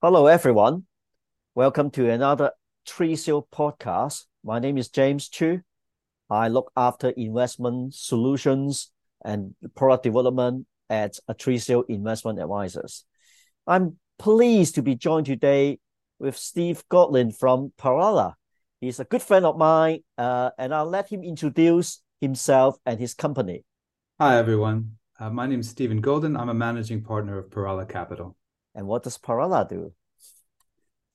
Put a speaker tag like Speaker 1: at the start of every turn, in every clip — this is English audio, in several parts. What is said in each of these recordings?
Speaker 1: Hello, everyone. Welcome to another Tricio podcast. My name is James Chu. I look after investment solutions and product development at Tricio Investment Advisors. I'm pleased to be joined today with Steve Goldin from Parala. He's a good friend of mine, uh, and I'll let him introduce himself and his company.
Speaker 2: Hi, everyone. Uh, my name is Steven Goldin. I'm a managing partner of Parala Capital.
Speaker 1: And what does Parala do?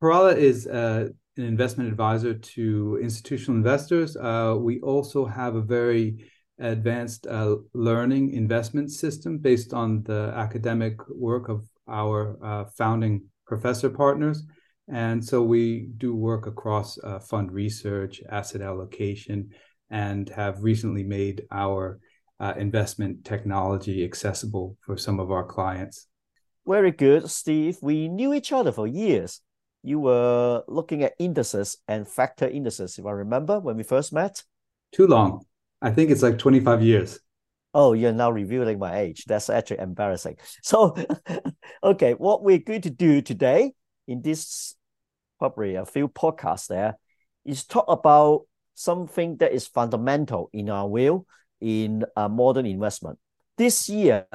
Speaker 2: Parala is uh, an investment advisor to institutional investors. Uh, we also have a very advanced uh, learning investment system based on the academic work of our uh, founding professor partners. And so we do work across uh, fund research, asset allocation, and have recently made our uh, investment technology accessible for some of our clients.
Speaker 1: Very good, Steve. We knew each other for years. You were looking at indices and factor indices, if I remember, when we first met.
Speaker 2: Too long. I think it's like 25 years.
Speaker 1: Oh, you're now revealing my age. That's actually embarrassing. So, okay, what we're going to do today in this probably a few podcasts there is talk about something that is fundamental in our view in a modern investment. This year,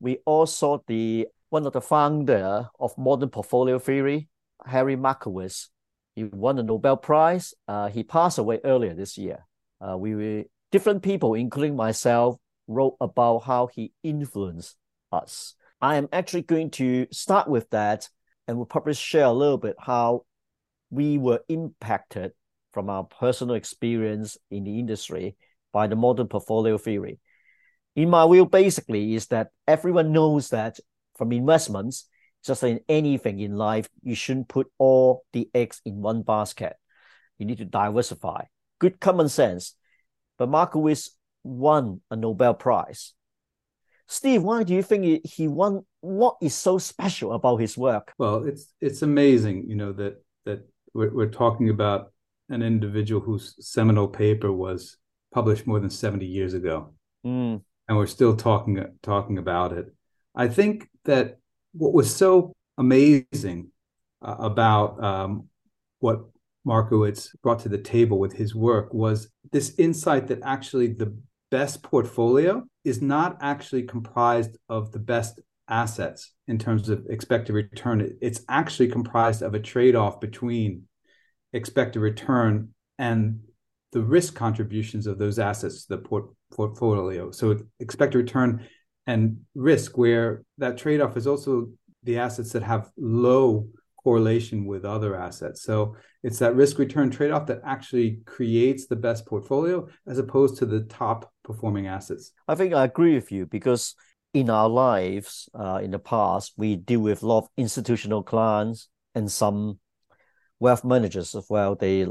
Speaker 1: we also the one of the founder of modern portfolio theory, Harry Markowitz. He won the Nobel Prize. Uh, he passed away earlier this year. Uh, we were, different people, including myself, wrote about how he influenced us. I am actually going to start with that and we'll probably share a little bit how we were impacted from our personal experience in the industry by the modern portfolio theory. In my view, basically, is that everyone knows that from investments, just in anything in life, you shouldn't put all the eggs in one basket. You need to diversify. Good common sense. But Markowitz won a Nobel Prize. Steve, why do you think he won? What is so special about his work?
Speaker 2: Well, it's it's amazing, you know, that that we're, we're talking about an individual whose seminal paper was published more than 70 years ago. Mm. And we're still talking talking about it. I think that what was so amazing uh, about um, what Markowitz brought to the table with his work was this insight that actually the best portfolio is not actually comprised of the best assets in terms of expected return. It's actually comprised of a trade off between expected return and the risk contributions of those assets to the port- portfolio. So expected return and risk, where that trade off is also the assets that have low correlation with other assets. So it's that risk return trade off that actually creates the best portfolio as opposed to the top performing assets.
Speaker 1: I think I agree with you because in our lives uh, in the past, we deal with a lot of institutional clients and some wealth managers as well. They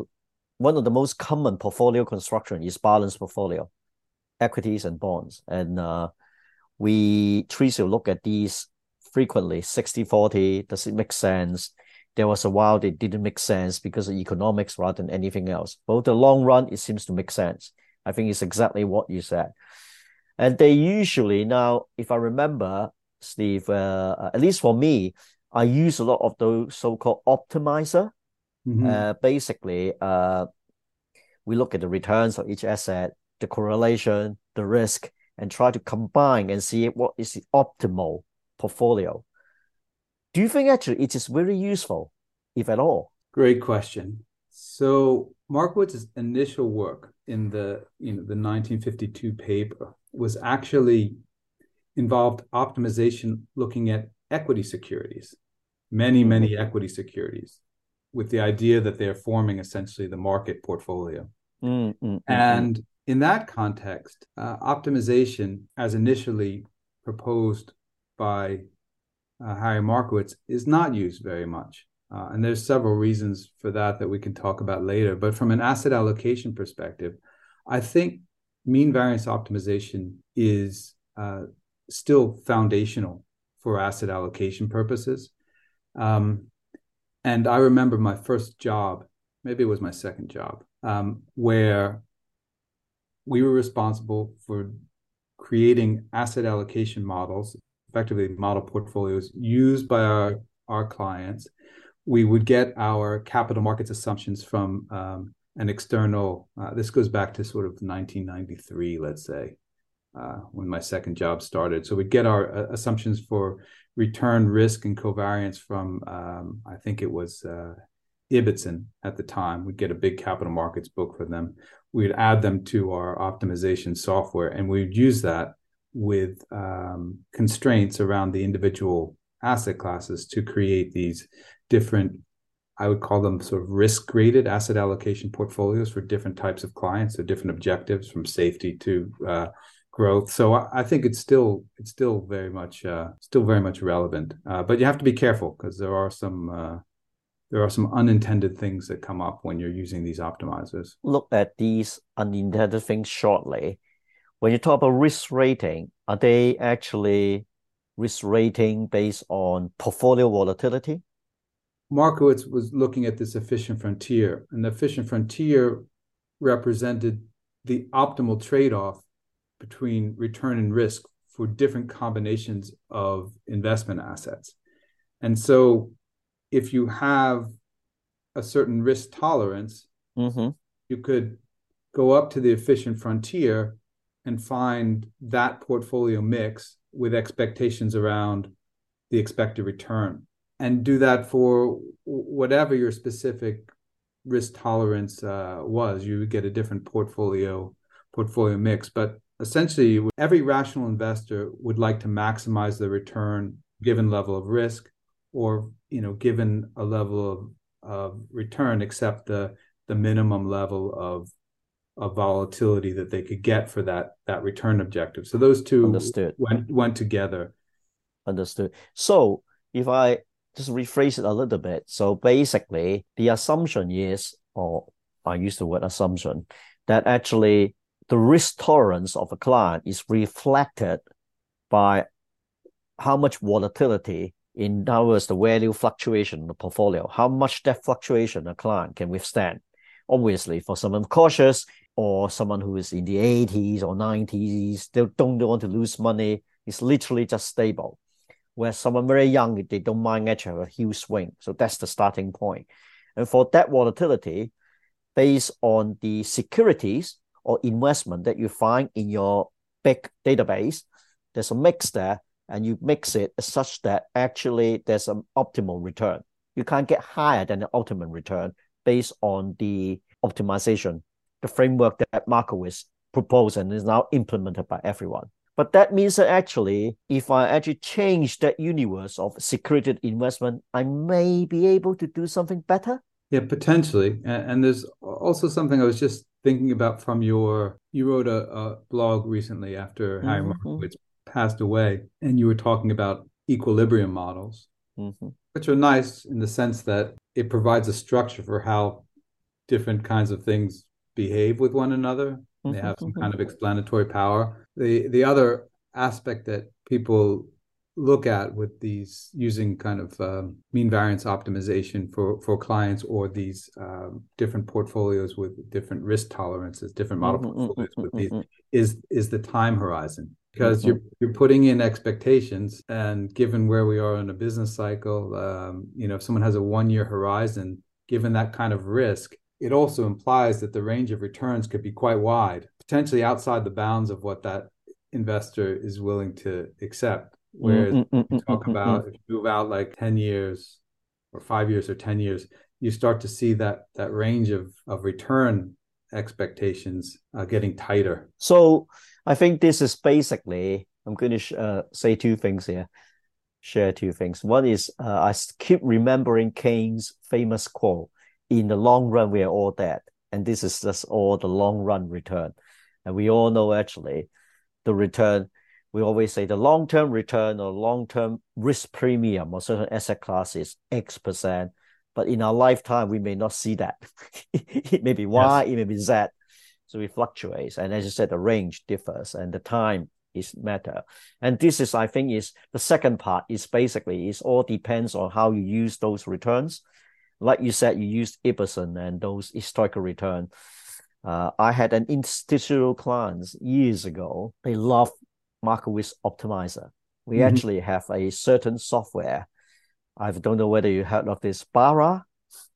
Speaker 1: one of the most common portfolio construction is balanced portfolio, equities and bonds. And uh, we try to look at these frequently 60 40. Does it make sense? There was a while it didn't make sense because of economics rather than anything else. But the long run, it seems to make sense. I think it's exactly what you said. And they usually now, if I remember, Steve, uh, at least for me, I use a lot of those so-called optimizer Mm-hmm. Uh, basically, uh, we look at the returns of each asset, the correlation, the risk, and try to combine and see what is the optimal portfolio. Do you think actually it is very useful, if at all?
Speaker 2: Great question. So Markowitz's initial work in the you know the 1952 paper was actually involved optimization looking at equity securities, many many mm-hmm. equity securities with the idea that they're forming essentially the market portfolio. Mm, mm, mm, and. In that context, uh, optimization, as initially proposed by uh, Harry Markowitz, is not used very much. Uh, and there's several reasons for that that we can talk about later. But from an asset allocation perspective, I think mean variance optimization is uh, still foundational for asset allocation purposes. Um, and I remember my first job, maybe it was my second job, um, where we were responsible for creating asset allocation models, effectively model portfolios used by our our clients. We would get our capital markets assumptions from um, an external. Uh, this goes back to sort of 1993, let's say, uh, when my second job started. So we'd get our uh, assumptions for return risk and covariance from um, I think it was uh, Ibbotson at the time. We'd get a big capital markets book for them. We'd add them to our optimization software, and we'd use that with um, constraints around the individual asset classes to create these different I would call them sort of risk graded asset allocation portfolios for different types of clients, so different objectives from safety to uh, growth. So I, I, think it's still it's still very much uh, still very much relevant, uh, but you have to be careful because there are some uh, there are some unintended things that come up when you're using these optimizers.
Speaker 1: Look at these unintended things shortly. When you talk about risk rating, are they actually risk rating based on portfolio volatility?
Speaker 2: Markowitz was looking at this efficient frontier, and the efficient frontier represented the optimal trade off between return and risk for different combinations of investment assets. And so if you have a certain risk tolerance, mm-hmm. you could go up to the efficient frontier and find that portfolio mix with expectations around the expected return and do that for whatever your specific risk tolerance uh, was. You would get a different portfolio portfolio mix. But essentially every rational investor would like to maximize the return given level of risk or you know given a level of, of return except the the minimum level of of volatility that they could get for that that return objective so those two
Speaker 1: Understood.
Speaker 2: went went together
Speaker 1: Understood. So if I just rephrase it a little bit, so basically the assumption is, or I use the word assumption, that actually the risk tolerance of a client is reflected by how much volatility in other words, the value fluctuation in the portfolio, how much that fluctuation a client can withstand. Obviously, for someone cautious or someone who is in the 80s or 90s, they don't want to lose money. It's literally just stable. Whereas someone very young, they don't mind actually a huge swing. So that's the starting point. And for that volatility, based on the securities or investment that you find in your big database, there's a mix there and you mix it such that actually there's an optimal return. You can't get higher than the ultimate return based on the optimization, the framework that Markowitz proposed and is now implemented by everyone. But that means that actually, if I actually change that universe of security investment, I may be able to do something better.
Speaker 2: Yeah, potentially. And, there's also something I was just thinking about from your. You wrote a, a blog recently after mm-hmm. Harry Markowitz passed away, and you were talking about equilibrium models, mm-hmm. which are nice in the sense that it provides a structure for how different kinds of things behave with one another. Mm-hmm. They have some mm-hmm. kind of explanatory power. The the other aspect that people look at with these using kind of um, mean variance optimization for for clients or these um, different portfolios with different risk tolerances different model mm-hmm, mm-hmm portfolios with these is is the time horizon because mm-hmm. you're you're putting in expectations and given where we are in a business cycle um, you know if someone has a one year horizon given that kind of risk it also implies that the range of returns could be quite wide potentially outside the bounds of what that investor is willing to accept whereas mm-hmm. you talk about if you move out like 10 years or 5 years or 10 years you start to see that that range of of return expectations uh, getting tighter
Speaker 1: so I think this is basically, I'm going to uh, say two things here, share two things. One is uh, I keep remembering Keynes' famous quote in the long run, we are all dead. And this is just all the long run return. And we all know actually the return, we always say the long term return or long term risk premium or certain asset classes X percent. But in our lifetime, we may not see that. it may be Y, yes. it may be Z. So it fluctuates. And as you said, the range differs and the time is matter. And this is, I think, is the second part is basically is all depends on how you use those returns. Like you said, you used Ibbotson and those historical return. Uh, I had an institutional clients years ago. They love Markowitz Optimizer. We mm-hmm. actually have a certain software I don't know whether you heard of this Barra.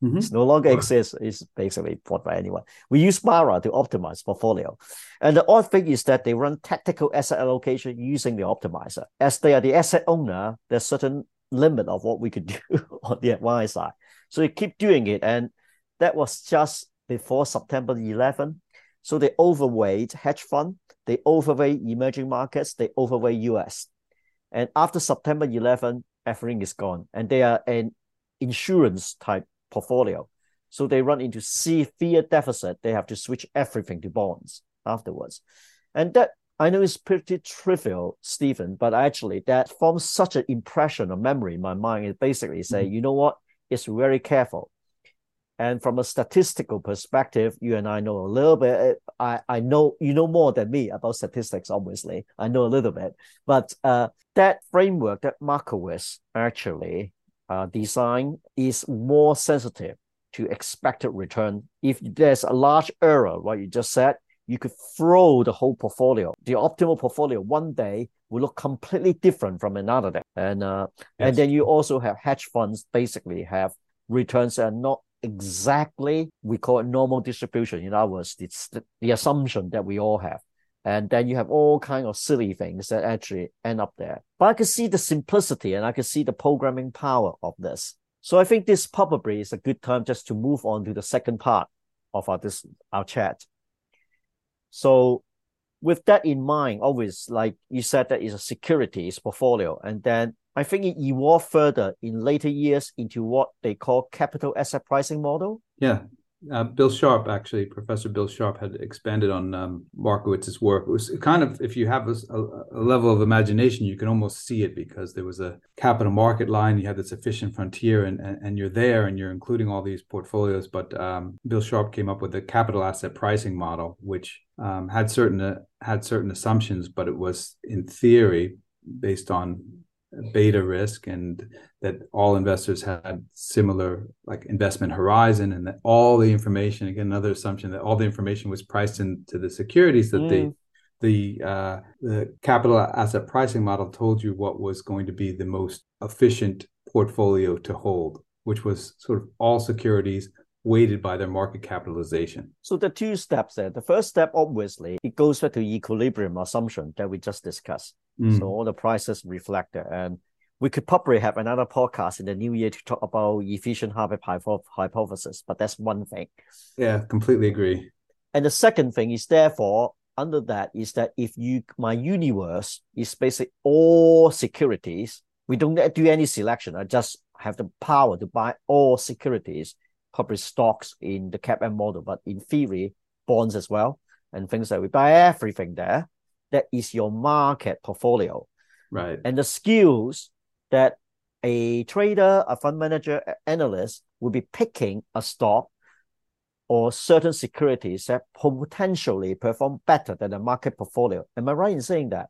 Speaker 1: Mm-hmm. It's no longer exists. It's basically bought by anyone. We use Barra to optimize portfolio. And the odd thing is that they run tactical asset allocation using the optimizer. As they are the asset owner, there's certain limit of what we could do on the advice side. So they keep doing it. And that was just before September 11. So they overweight hedge fund, they overweight emerging markets, they overweight US. And after September 11, everything is gone. And they are an insurance type portfolio. So they run into severe deficit. They have to switch everything to bonds afterwards. And that I know it's pretty trivial, Steven, but actually that forms such an impression of memory in my mind. It basically say, mm-hmm. you know what? It's very careful. And from a statistical perspective, you and I know a little bit. I, I know you know more than me about statistics, obviously. I know a little bit. But uh, that framework that Markowitz actually uh, design is more sensitive to expected return. If there's a large error, what you just said, you could throw the whole portfolio. The optimal portfolio one day will look completely different from another day. And uh, yes. and then you also have hedge funds basically have returns that are not exactly we call it normal distribution. In other words, it's the, the assumption that we all have. And then you have all kind of silly things that actually end up there. But I can see the simplicity and I can see the programming power of this. So I think this probably is a good time just to move on to the second part of our this our chat. So with that in mind, always like you said, that is a securities portfolio, and then I think it evolved further in later years into what they call capital asset pricing model.
Speaker 2: Yeah. Uh, Bill Sharpe, actually, Professor Bill Sharpe had expanded on um, Markowitz's work. It was kind of, if you have a, a, level of imagination, you can almost see it because there was a capital market line, you have this efficient frontier, and, and, and you're there and you're including all these portfolios. But um, Bill Sharpe came up with the capital asset pricing model, which um, had certain uh, had certain assumptions, but it was in theory based on beta risk and that all investors had similar like investment horizon and that all the information again another assumption that all the information was priced into the securities that mm. the the uh, the capital asset pricing model told you what was going to be the most efficient portfolio to hold which was sort of all securities weighted by their market capitalization.
Speaker 1: So the two steps there. The first step, obviously, it goes back to equilibrium assumption that we just discussed. Mm. So all the prices reflect that. And we could probably have another podcast in the new year to talk about efficient Harvard hypothesis, but that's one thing.
Speaker 2: Yeah, completely agree.
Speaker 1: And the second thing is therefore under that is that if you my universe is basically all securities, we don't do any selection. I just have the power to buy all securities corporate stocks in the CAPM model, but in theory, bonds as well, and things like we buy everything there. That is your market portfolio.
Speaker 2: Right.
Speaker 1: And the skills that a trader, a fund manager, analyst will be picking a stock or certain securities that potentially perform better than the market portfolio. Am I right in saying that?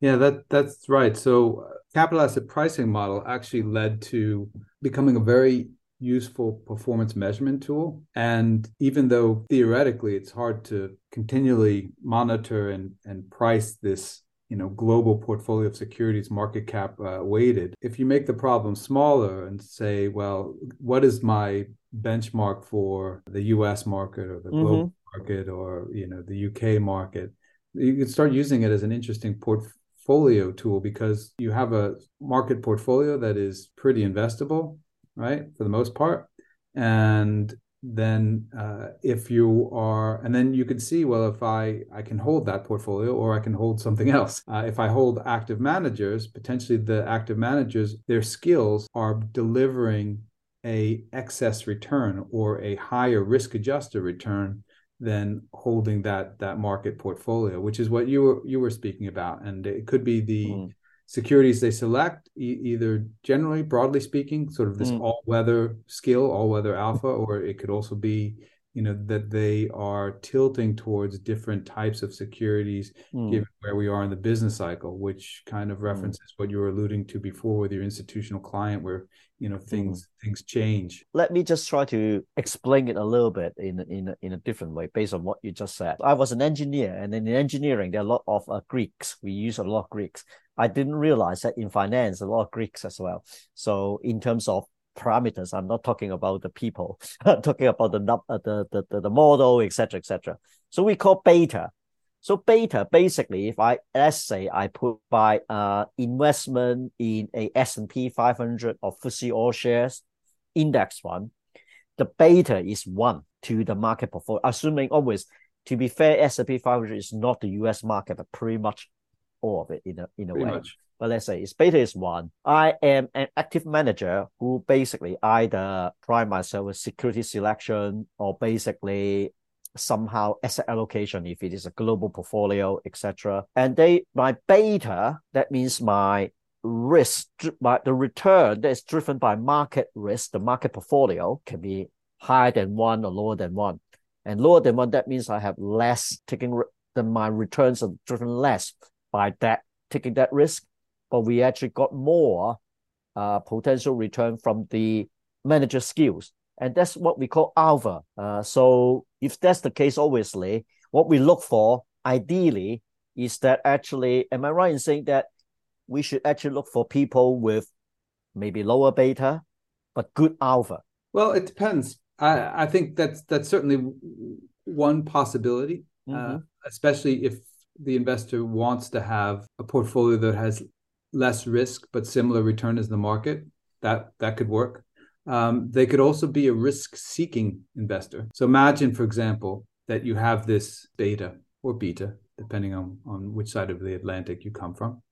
Speaker 2: Yeah, that that's right. So uh, capital asset pricing model actually led to becoming a very useful performance measurement tool. And even though theoretically it's hard to continually monitor and, and price this you know global portfolio of securities market cap uh, weighted if you make the problem smaller and say well what is my benchmark for the US market or the mm-hmm. global market or you know the UK market you can start using it as an interesting portfolio tool because you have a market portfolio that is pretty investable right? For the most part. And then uh, if you are and then you can see well if i i can hold that portfolio or i can hold something else uh, if i hold active managers potentially the active managers their skills are delivering a excess return or a higher risk adjusted return than holding that that market portfolio which is what you were you were speaking about and it could be the mm securities they select, e- either generally, broadly speaking, sort of this mm. all weather skill, all weather alpha, or it could also be, you know that they are tilting towards different types of securities mm. given where we are in the business cycle which kind of hmm. references mm. what you were alluding to before with your institutional client where you know hmm. things mm. things change
Speaker 1: let me just try to explain it a little bit in in in a different way based on what you just said i was an engineer and in engineering there are a lot of uh, greeks we use a lot of greeks i didn't realize that in finance a lot of greeks as well so in terms of parameters. I'm not talking about the people. I'm talking about the uh, the the the, the model, etc., etc. So we call beta. So beta basically, if I let's say I put by uh investment in a S&P 500 or FTSE All Shares index one, the beta is one to the market portfolio. Assuming always, to be fair, S&P 500 is not the U.S. market, but pretty much all of it in a in a pretty way. Much but let's say it's beta is one. I am an active manager who basically either prime myself with security selection or basically somehow asset allocation if it is a global portfolio, etc. And they my beta, that means my risk, my the return that is driven by market risk, the market portfolio can be higher than one or lower than one. And lower than one, that means I have less taking than my returns are driven less by that taking that risk but we actually got more uh, potential return from the manager skills. And that's what we call alpha. Uh, so if that's the case, obviously, what we look for ideally is that actually, am I right in saying that we should actually look for people with maybe lower beta, but good alpha?
Speaker 2: Well, it depends. I, I think that's that's certainly one possibility, uh, mm-hmm. uh, especially if the investor wants to have a portfolio that has less risk but similar return as the market. That that could work. Um, they could also be a risk-seeking investor. So imagine, for example, that you have this beta or beta, depending on on which side of the Atlantic you come from.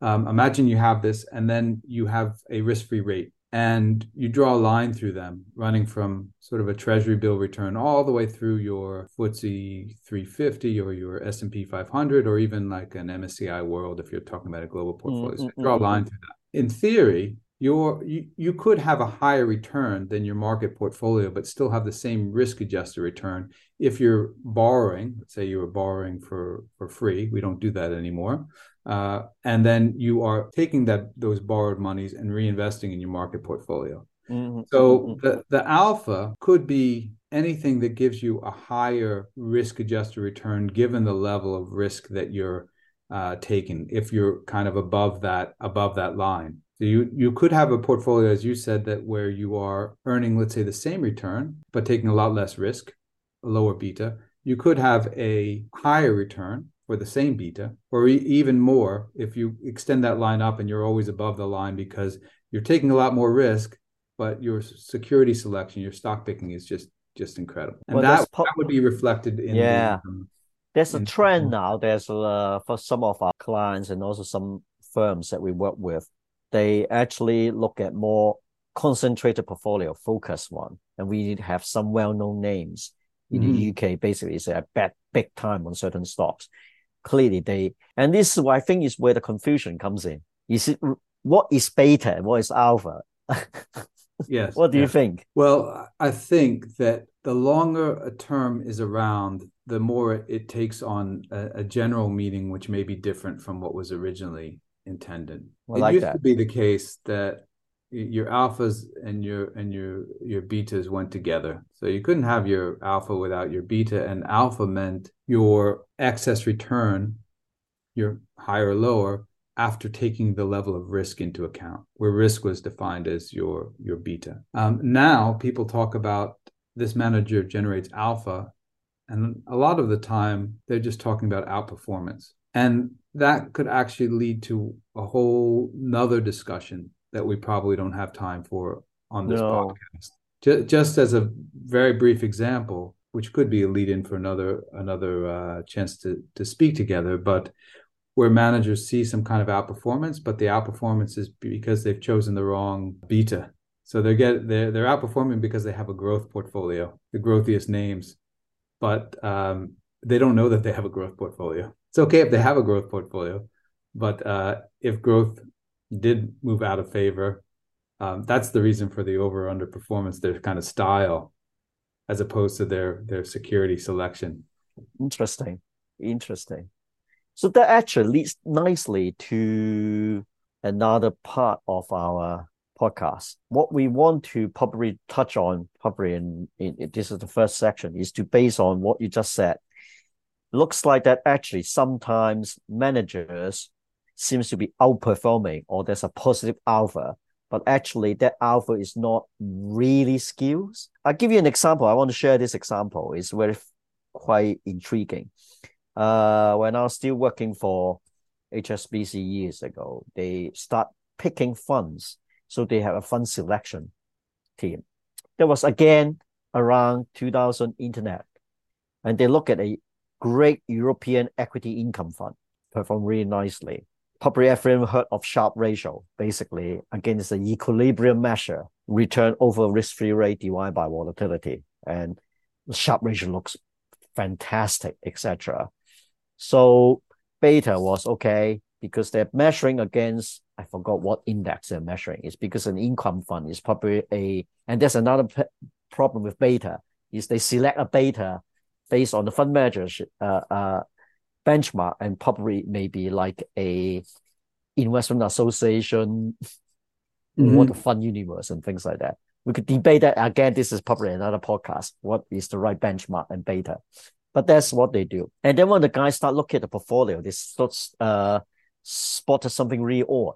Speaker 2: Um, imagine you have this, and then you have a risk-free rate and you draw a line through them running from sort of a treasury bill return all the way through your FTSE 350 or your S&P 500 or even like an MSCI world if you're talking about a global portfolio. Mm-hmm. So draw a line through that. In theory, your you, you could have a higher return than your market portfolio but still have the same risk adjusted return if you're borrowing let's say you were borrowing for for free we don't do that anymore uh, and then you are taking that those borrowed monies and reinvesting in your market portfolio. Mm-hmm. So mm-hmm. the, the alpha could be anything that gives you a higher risk adjusted return given the level of risk that you're uh, taking if you're kind of above that above that line. So you you could have a portfolio, as you said, that where you are earning, let's say, the same return, but taking a lot less risk, a lower beta. You could have a higher return, for the same beta, or e- even more if you extend that line up and you're always above the line because you're taking a lot more risk, but your security selection, your stock picking is just just incredible, and well, that, po- that would be reflected in
Speaker 1: yeah. The, um, there's a trend now. There's uh, for some of our clients and also some firms that we work with, they actually look at more concentrated portfolio, focused one, and we need to have some well-known names in mm-hmm. the UK. Basically, it's a bet big time on certain stocks clearly they and this is I think is where the confusion comes in. Is it what is beta what is alpha?
Speaker 2: yes.
Speaker 1: What do
Speaker 2: you
Speaker 1: think?
Speaker 2: Well, I think that the longer a term is around, the more it takes on a, a general meaning which may be different from what was originally intended. Well, it like used that. to be the case that your alphas and your and your your betas went together. So you couldn't have your alpha without your beta, and alpha meant your excess return, your higher or lower, after taking the level of risk into account, where risk was defined as your your beta. Um, now people talk about this manager generates alpha, and a lot of the time they're just talking about outperformance, and that could actually lead to a whole nother discussion that we probably don't have time for on this no. podcast. Just as a very brief example, which could be a lead in for another another uh, chance to to speak together, but where managers see some kind of outperformance, but the outperformance is because they've chosen the wrong beta. So they're get they're they're outperforming because they have a growth portfolio, the growthiest names, but um, they don't know that they have a growth portfolio. It's okay if they have a growth portfolio, but uh, if growth did move out of favor. Um, that's the reason for the over underperformance. Their kind of style as opposed to their their security selection.
Speaker 1: Interesting, interesting. So that actually leads nicely to another part of our podcast. What we want to probably touch on, probably in, in, in this is the first section, is to base on what you just said. Looks like that actually sometimes managers seems to be outperforming or there's a positive alpha, but actually that alpha is not really skills. I'll give you an example. I want to share this example. It's very quite intriguing. Uh, when I was still working for HSBC years ago, they start picking funds. So they have a fund selection team. There was again around 2000 internet. And they look at a great European equity income fund, perform really nicely. Everyone heard of Sharpe ratio. Basically, again, it's an equilibrium measure, return over risk-free rate divided by volatility. And the Sharpe ratio looks fantastic, etc. So beta was okay because they're measuring against I forgot what index they're measuring. It's because an income fund is probably a and there's another p- problem with beta is they select a beta based on the fund managers uh, uh, benchmark and probably maybe like a investment association mm-hmm. or the fund universe and things like that. We could debate that again. This is probably another podcast. What is the right benchmark and beta? But that's what they do. And then when the guys start looking at the portfolio, they start uh, spotted something really odd.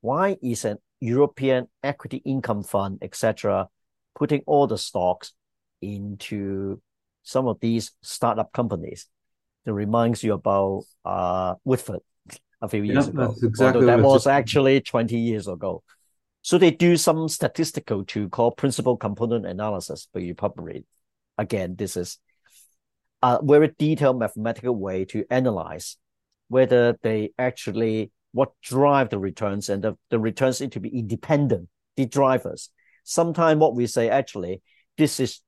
Speaker 1: Why is an European equity income fund, etc., putting all the stocks into some of these startup companies? That reminds you about uh, Woodford a few years yeah, ago. Exactly that was actually 20 years ago. So they do some statistical to call principal component analysis, but you probably, again, this is a very detailed mathematical way to analyze whether they actually what drive the returns and the, the returns need to be independent, the drivers. Sometimes what we say actually, this is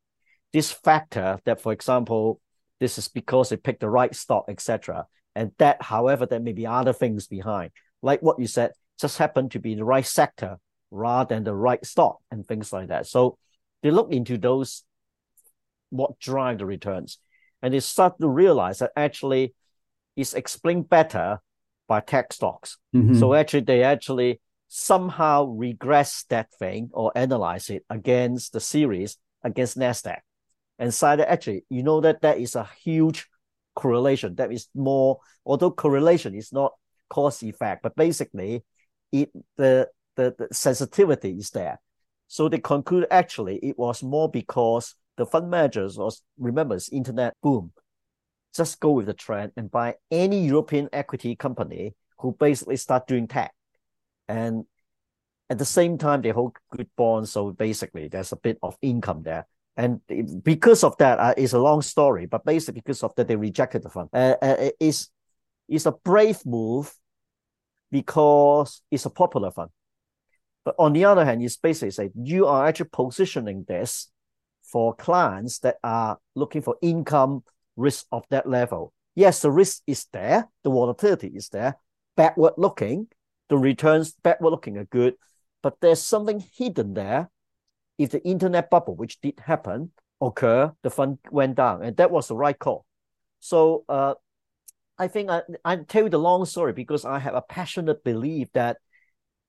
Speaker 1: this factor that, for example, this is because they picked the right stock, etc. And that, however, there may be other things behind, like what you said, just happened to be the right sector rather than the right stock and things like that. So they look into those what drive the returns, and they start to realize that actually it's explained better by tech stocks. Mm-hmm. So actually, they actually somehow regress that thing or analyze it against the series against Nasdaq, and cited actually, you know that that is a huge correlation. That is more, although correlation is not cause effect, but basically, it the the, the sensitivity is there. So they conclude actually it was more because the fund managers was remember it's internet boom. Just go with the trend and buy any European equity company who basically start doing tech. And at the same time, they hold good bonds. So basically, there's a bit of income there. And because of that, uh, it's a long story, but basically because of that, they rejected the fund. Uh, uh, it's, it's a brave move because it's a popular fund. But on the other hand, it's basically say you are actually positioning this for clients that are looking for income risk of that level. Yes, the risk is there, the volatility is there, backward looking, the returns backward looking are good, but there's something hidden there. If the internet bubble, which did happen, occur, the fund went down, and that was the right call. So uh, I think I, I tell you the long story because I have a passionate belief that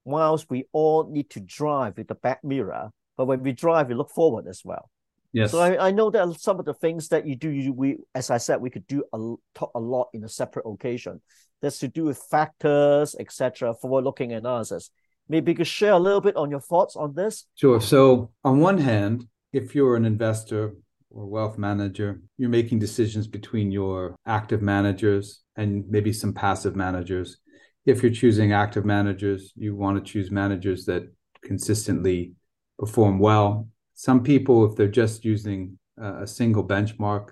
Speaker 1: whilst we all need to drive with the back mirror, but when we drive, we look forward as well.
Speaker 2: Yes.
Speaker 1: So I, I know that some of the things that you do, you, we as I said, we could do a talk a lot in a separate occasion. That's to do with factors, etc. Forward-looking analysis. Maybe you could share a little bit on your thoughts on this.
Speaker 2: Sure. So on one hand, if you're an investor or wealth manager, you're making decisions between your active managers and maybe some passive managers if you're choosing active managers, you want to choose managers that consistently perform well. Some people, if they're just using a single benchmark,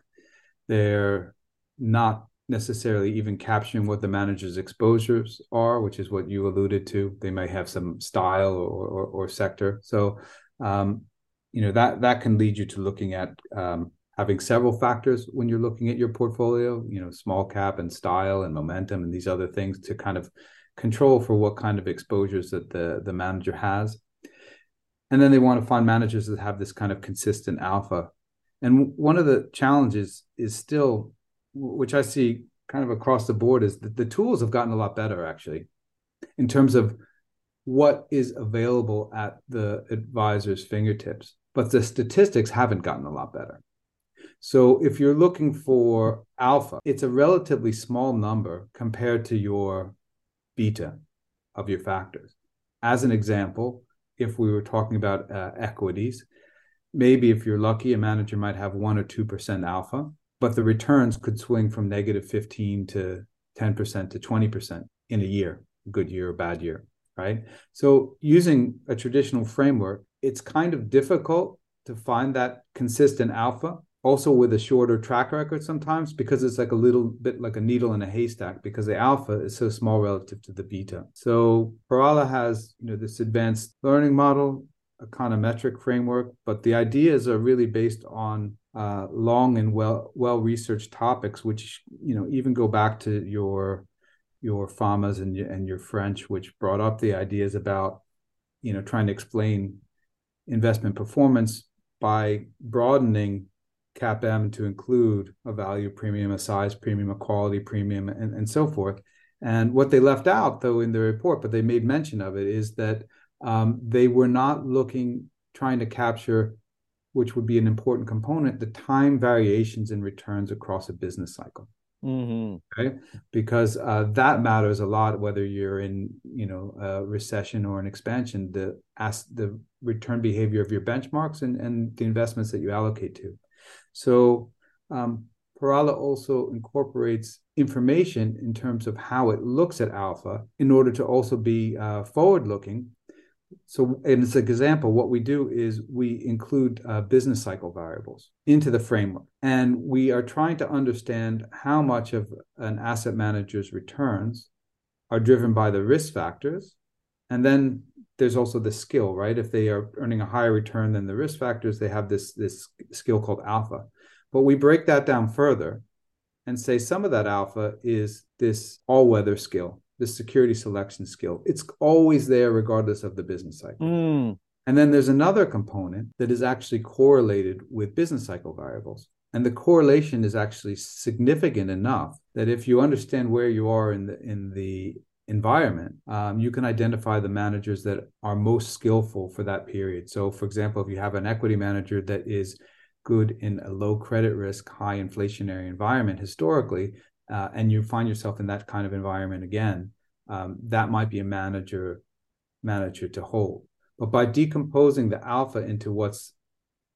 Speaker 2: they're not necessarily even capturing what the manager's exposures are, which is what you alluded to. They may have some style or, or, or sector. So, um, you know that that can lead you to looking at um, having several factors when you're looking at your portfolio, you know, small cap and style and momentum and these other things to kind of control for what kind of exposures that the the manager has. And then they want to find managers that have this kind of consistent alpha. And one of the challenges is still, which I see kind of across the board, is that the tools have gotten a lot better actually, in terms of what is available at the advisor's fingertips. But the statistics haven't gotten a lot better. So if you're looking for alpha, it's a relatively small number compared to your beta of your factors. As an example, if we were talking about uh, equities, maybe if you're lucky, a manager might have one or 2% alpha, but the returns could swing from negative 15 to 10% to 20% in a year, good year or bad year, right? So using a traditional framework, it's kind of difficult to find that consistent alpha also with a shorter track record sometimes because it's like a little bit like a needle in a haystack because the alpha is so small relative to the beta. So Parala has you know this advanced learning model, econometric framework, but the ideas are really based on uh, long and well well researched topics, which you know even go back to your your Famas and and your French, which brought up the ideas about you know trying to explain investment performance by broadening CAPM to include a value premium, a size premium, a quality premium, and, and so forth. And what they left out, though, in the report, but they made mention of it, is that um, they were not looking, trying to capture, which would be an important component, the time variations in returns across a business cycle.
Speaker 1: Mm-hmm.
Speaker 2: Okay, because uh, that matters a lot whether you're in you know a recession or an expansion. The as the return behavior of your benchmarks and and the investments that you allocate to. So um, Parala also incorporates information in terms of how it looks at alpha in order to also be uh, forward looking. So, in this example, what we do is we include uh, business cycle variables into the framework, and we are trying to understand how much of an asset manager's returns are driven by the risk factors, and then there's also the skill, right? If they are earning a higher return than the risk factors, they have this this skill called alpha. But we break that down further and say some of that alpha is this all-weather skill, this security selection skill. It's always there regardless of the business cycle.
Speaker 1: Mm.
Speaker 2: And then there's another component that is actually correlated with business cycle variables. And the correlation is actually significant enough that if you understand where you are in the in the environment, um, you can identify the managers that are most skillful for that period. So, for example, if you have an equity manager that is good in a low credit risk, high inflationary environment historically, uh, and you find yourself in that kind of environment again, um, that might be a manager manager to hold. But by decomposing the alpha into what's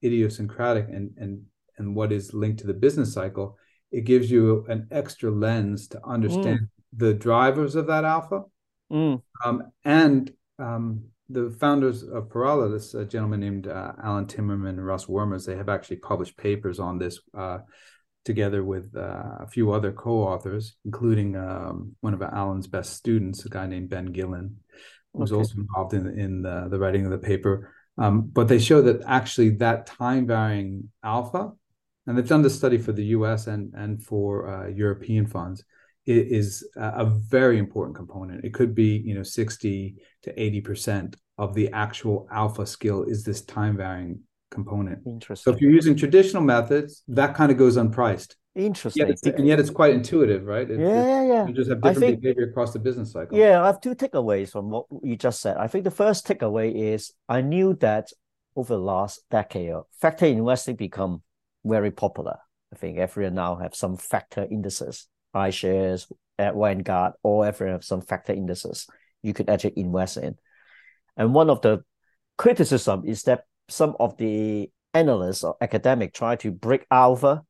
Speaker 2: idiosyncratic and and and what is linked to the business cycle, it gives you an extra lens to understand mm the drivers of that alpha.
Speaker 1: Mm.
Speaker 2: Um, and um, the founders of Parala, this uh, gentleman named uh, Allan Timmermann and Russ Wermers, they have actually published papers on this uh, together with uh, a few other co-authors, including um, one of Allan's best students, a guy named Ben Gillen, who was okay. also involved in, in the, the writing of the paper. Um, but they show that actually that time varying alpha, and they've done this study for the US and, and for uh, European funds, is a very important component. It could be, you know, 60 to 80% of the actual alpha skill is this time varying component.
Speaker 1: Interesting.
Speaker 2: So if you're using traditional methods, that kind of goes unpriced.
Speaker 1: Interesting.
Speaker 2: Yet and yet it's quite intuitive, right?
Speaker 1: It, yeah, yeah, yeah.
Speaker 2: You just have different think, behavior across the business cycle.
Speaker 1: Yeah, I have two takeaways from what you just said. I think the first takeaway is I knew that over the last decade, factor investing become very popular. I think everyone now have some factor indices iShares, at Vanguard, or every have some factor indices you could actually invest in. And one of the criticism is that some of the analysts or academic try to break alpha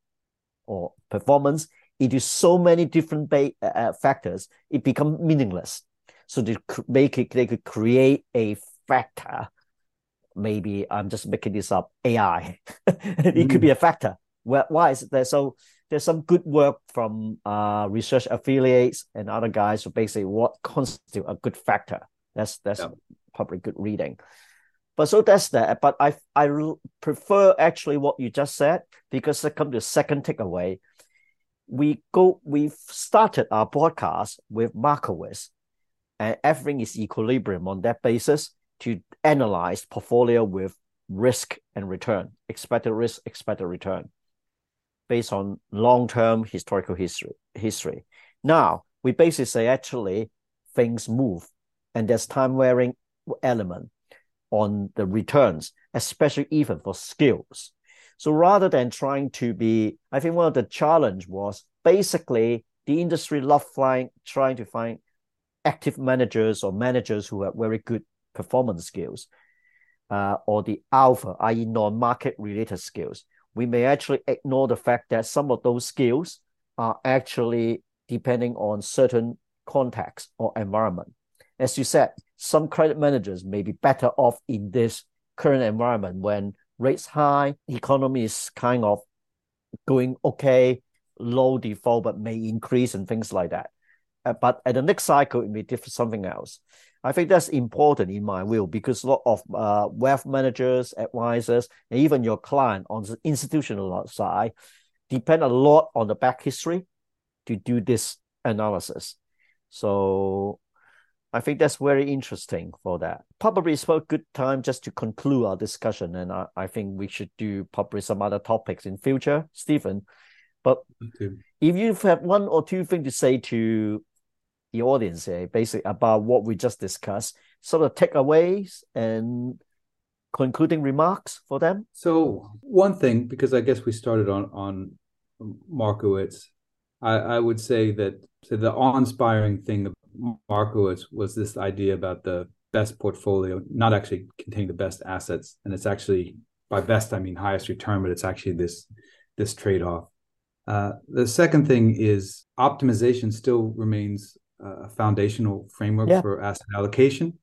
Speaker 1: or performance into so many different ba- uh, uh factors, it become meaningless. So they make it, they could create a factor. Maybe I'm just making this up. AI, it mm. could be mm. a factor. Well, why is there? So there's some good work from uh, research affiliates and other guys who basically what constitute a good factor. That's that's yeah. probably good reading. But so that's that. But I I prefer actually what you just said because come to the second takeaway. We go we've started our podcast with Markowitz and everything is equilibrium on that basis to analyze portfolio with risk and return, expected risk, expected return, based on long-term historical history. History. Now we basically say actually things move, and there's time varying element on the returns, especially even for skills. So rather than trying to be, I think one of the challenge was basically the industry love flying, trying to find active managers or managers who have very good performance skills, uh, or the alpha, i.e., non-market related skills. We may actually ignore the fact that some of those skills are actually depending on certain context or environment. As you said, some credit managers may be better off in this current environment when rates high, economy is kind of going okay, low default, but may increase and things like that. Uh, but at the next cycle, it may differ something else. I think that's important in my view because a lot of uh, wealth managers, advisors, and even your client on the institutional side depend a lot on the back history to do this analysis. So I think that's very interesting for that. Probably it's a good time just to conclude our discussion, and I, I think we should do probably some other topics in future, Steven. But if you have one or two things to say to the audience here, basically about what we just discussed, sort of takeaways and concluding remarks for them.
Speaker 2: So one thing, because I guess we started on on Markowitz, I, I would say that so the awe-inspiring thing Markowitz was this idea about the best portfolio, not actually containing the best assets, and it's actually by best I mean highest return, but it's actually this this trade off. Uh, the second thing is optimization still remains a foundational framework yeah. for asset allocation,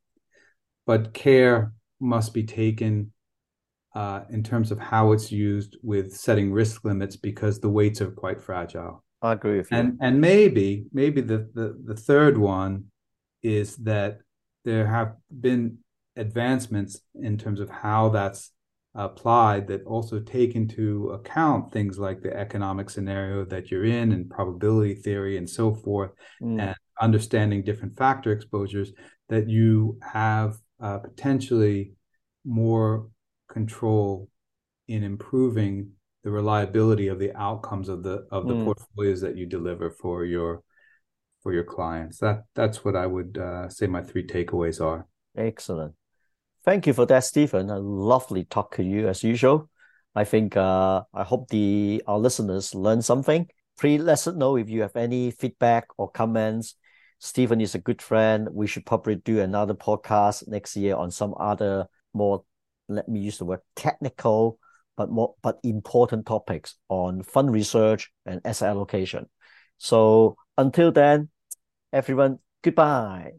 Speaker 2: but care must be taken uh, in terms of how it's used with setting risk limits because the weights are quite fragile.
Speaker 1: I agree with you.
Speaker 2: And and maybe maybe the, the the third one is that there have been advancements in terms of how that's applied that also take into account things like the economic scenario that you're in and probability theory and so forth mm. and understanding different factor exposures that you have uh, potentially more control in improving the reliability of the outcomes of the of the mm. portfolios that you deliver for your for your clients. That that's what I would uh, say my three takeaways are.
Speaker 1: Excellent. Thank you for that, Steven. A lovely talk to you as usual. I think uh, I hope the our listeners learn something. Please let us know if you have any feedback or comments. Steven is a good friend. We should probably do another podcast next year on some other more, let me use the word technical but more but important topics on fund research and asset allocation. So until then, everyone, goodbye.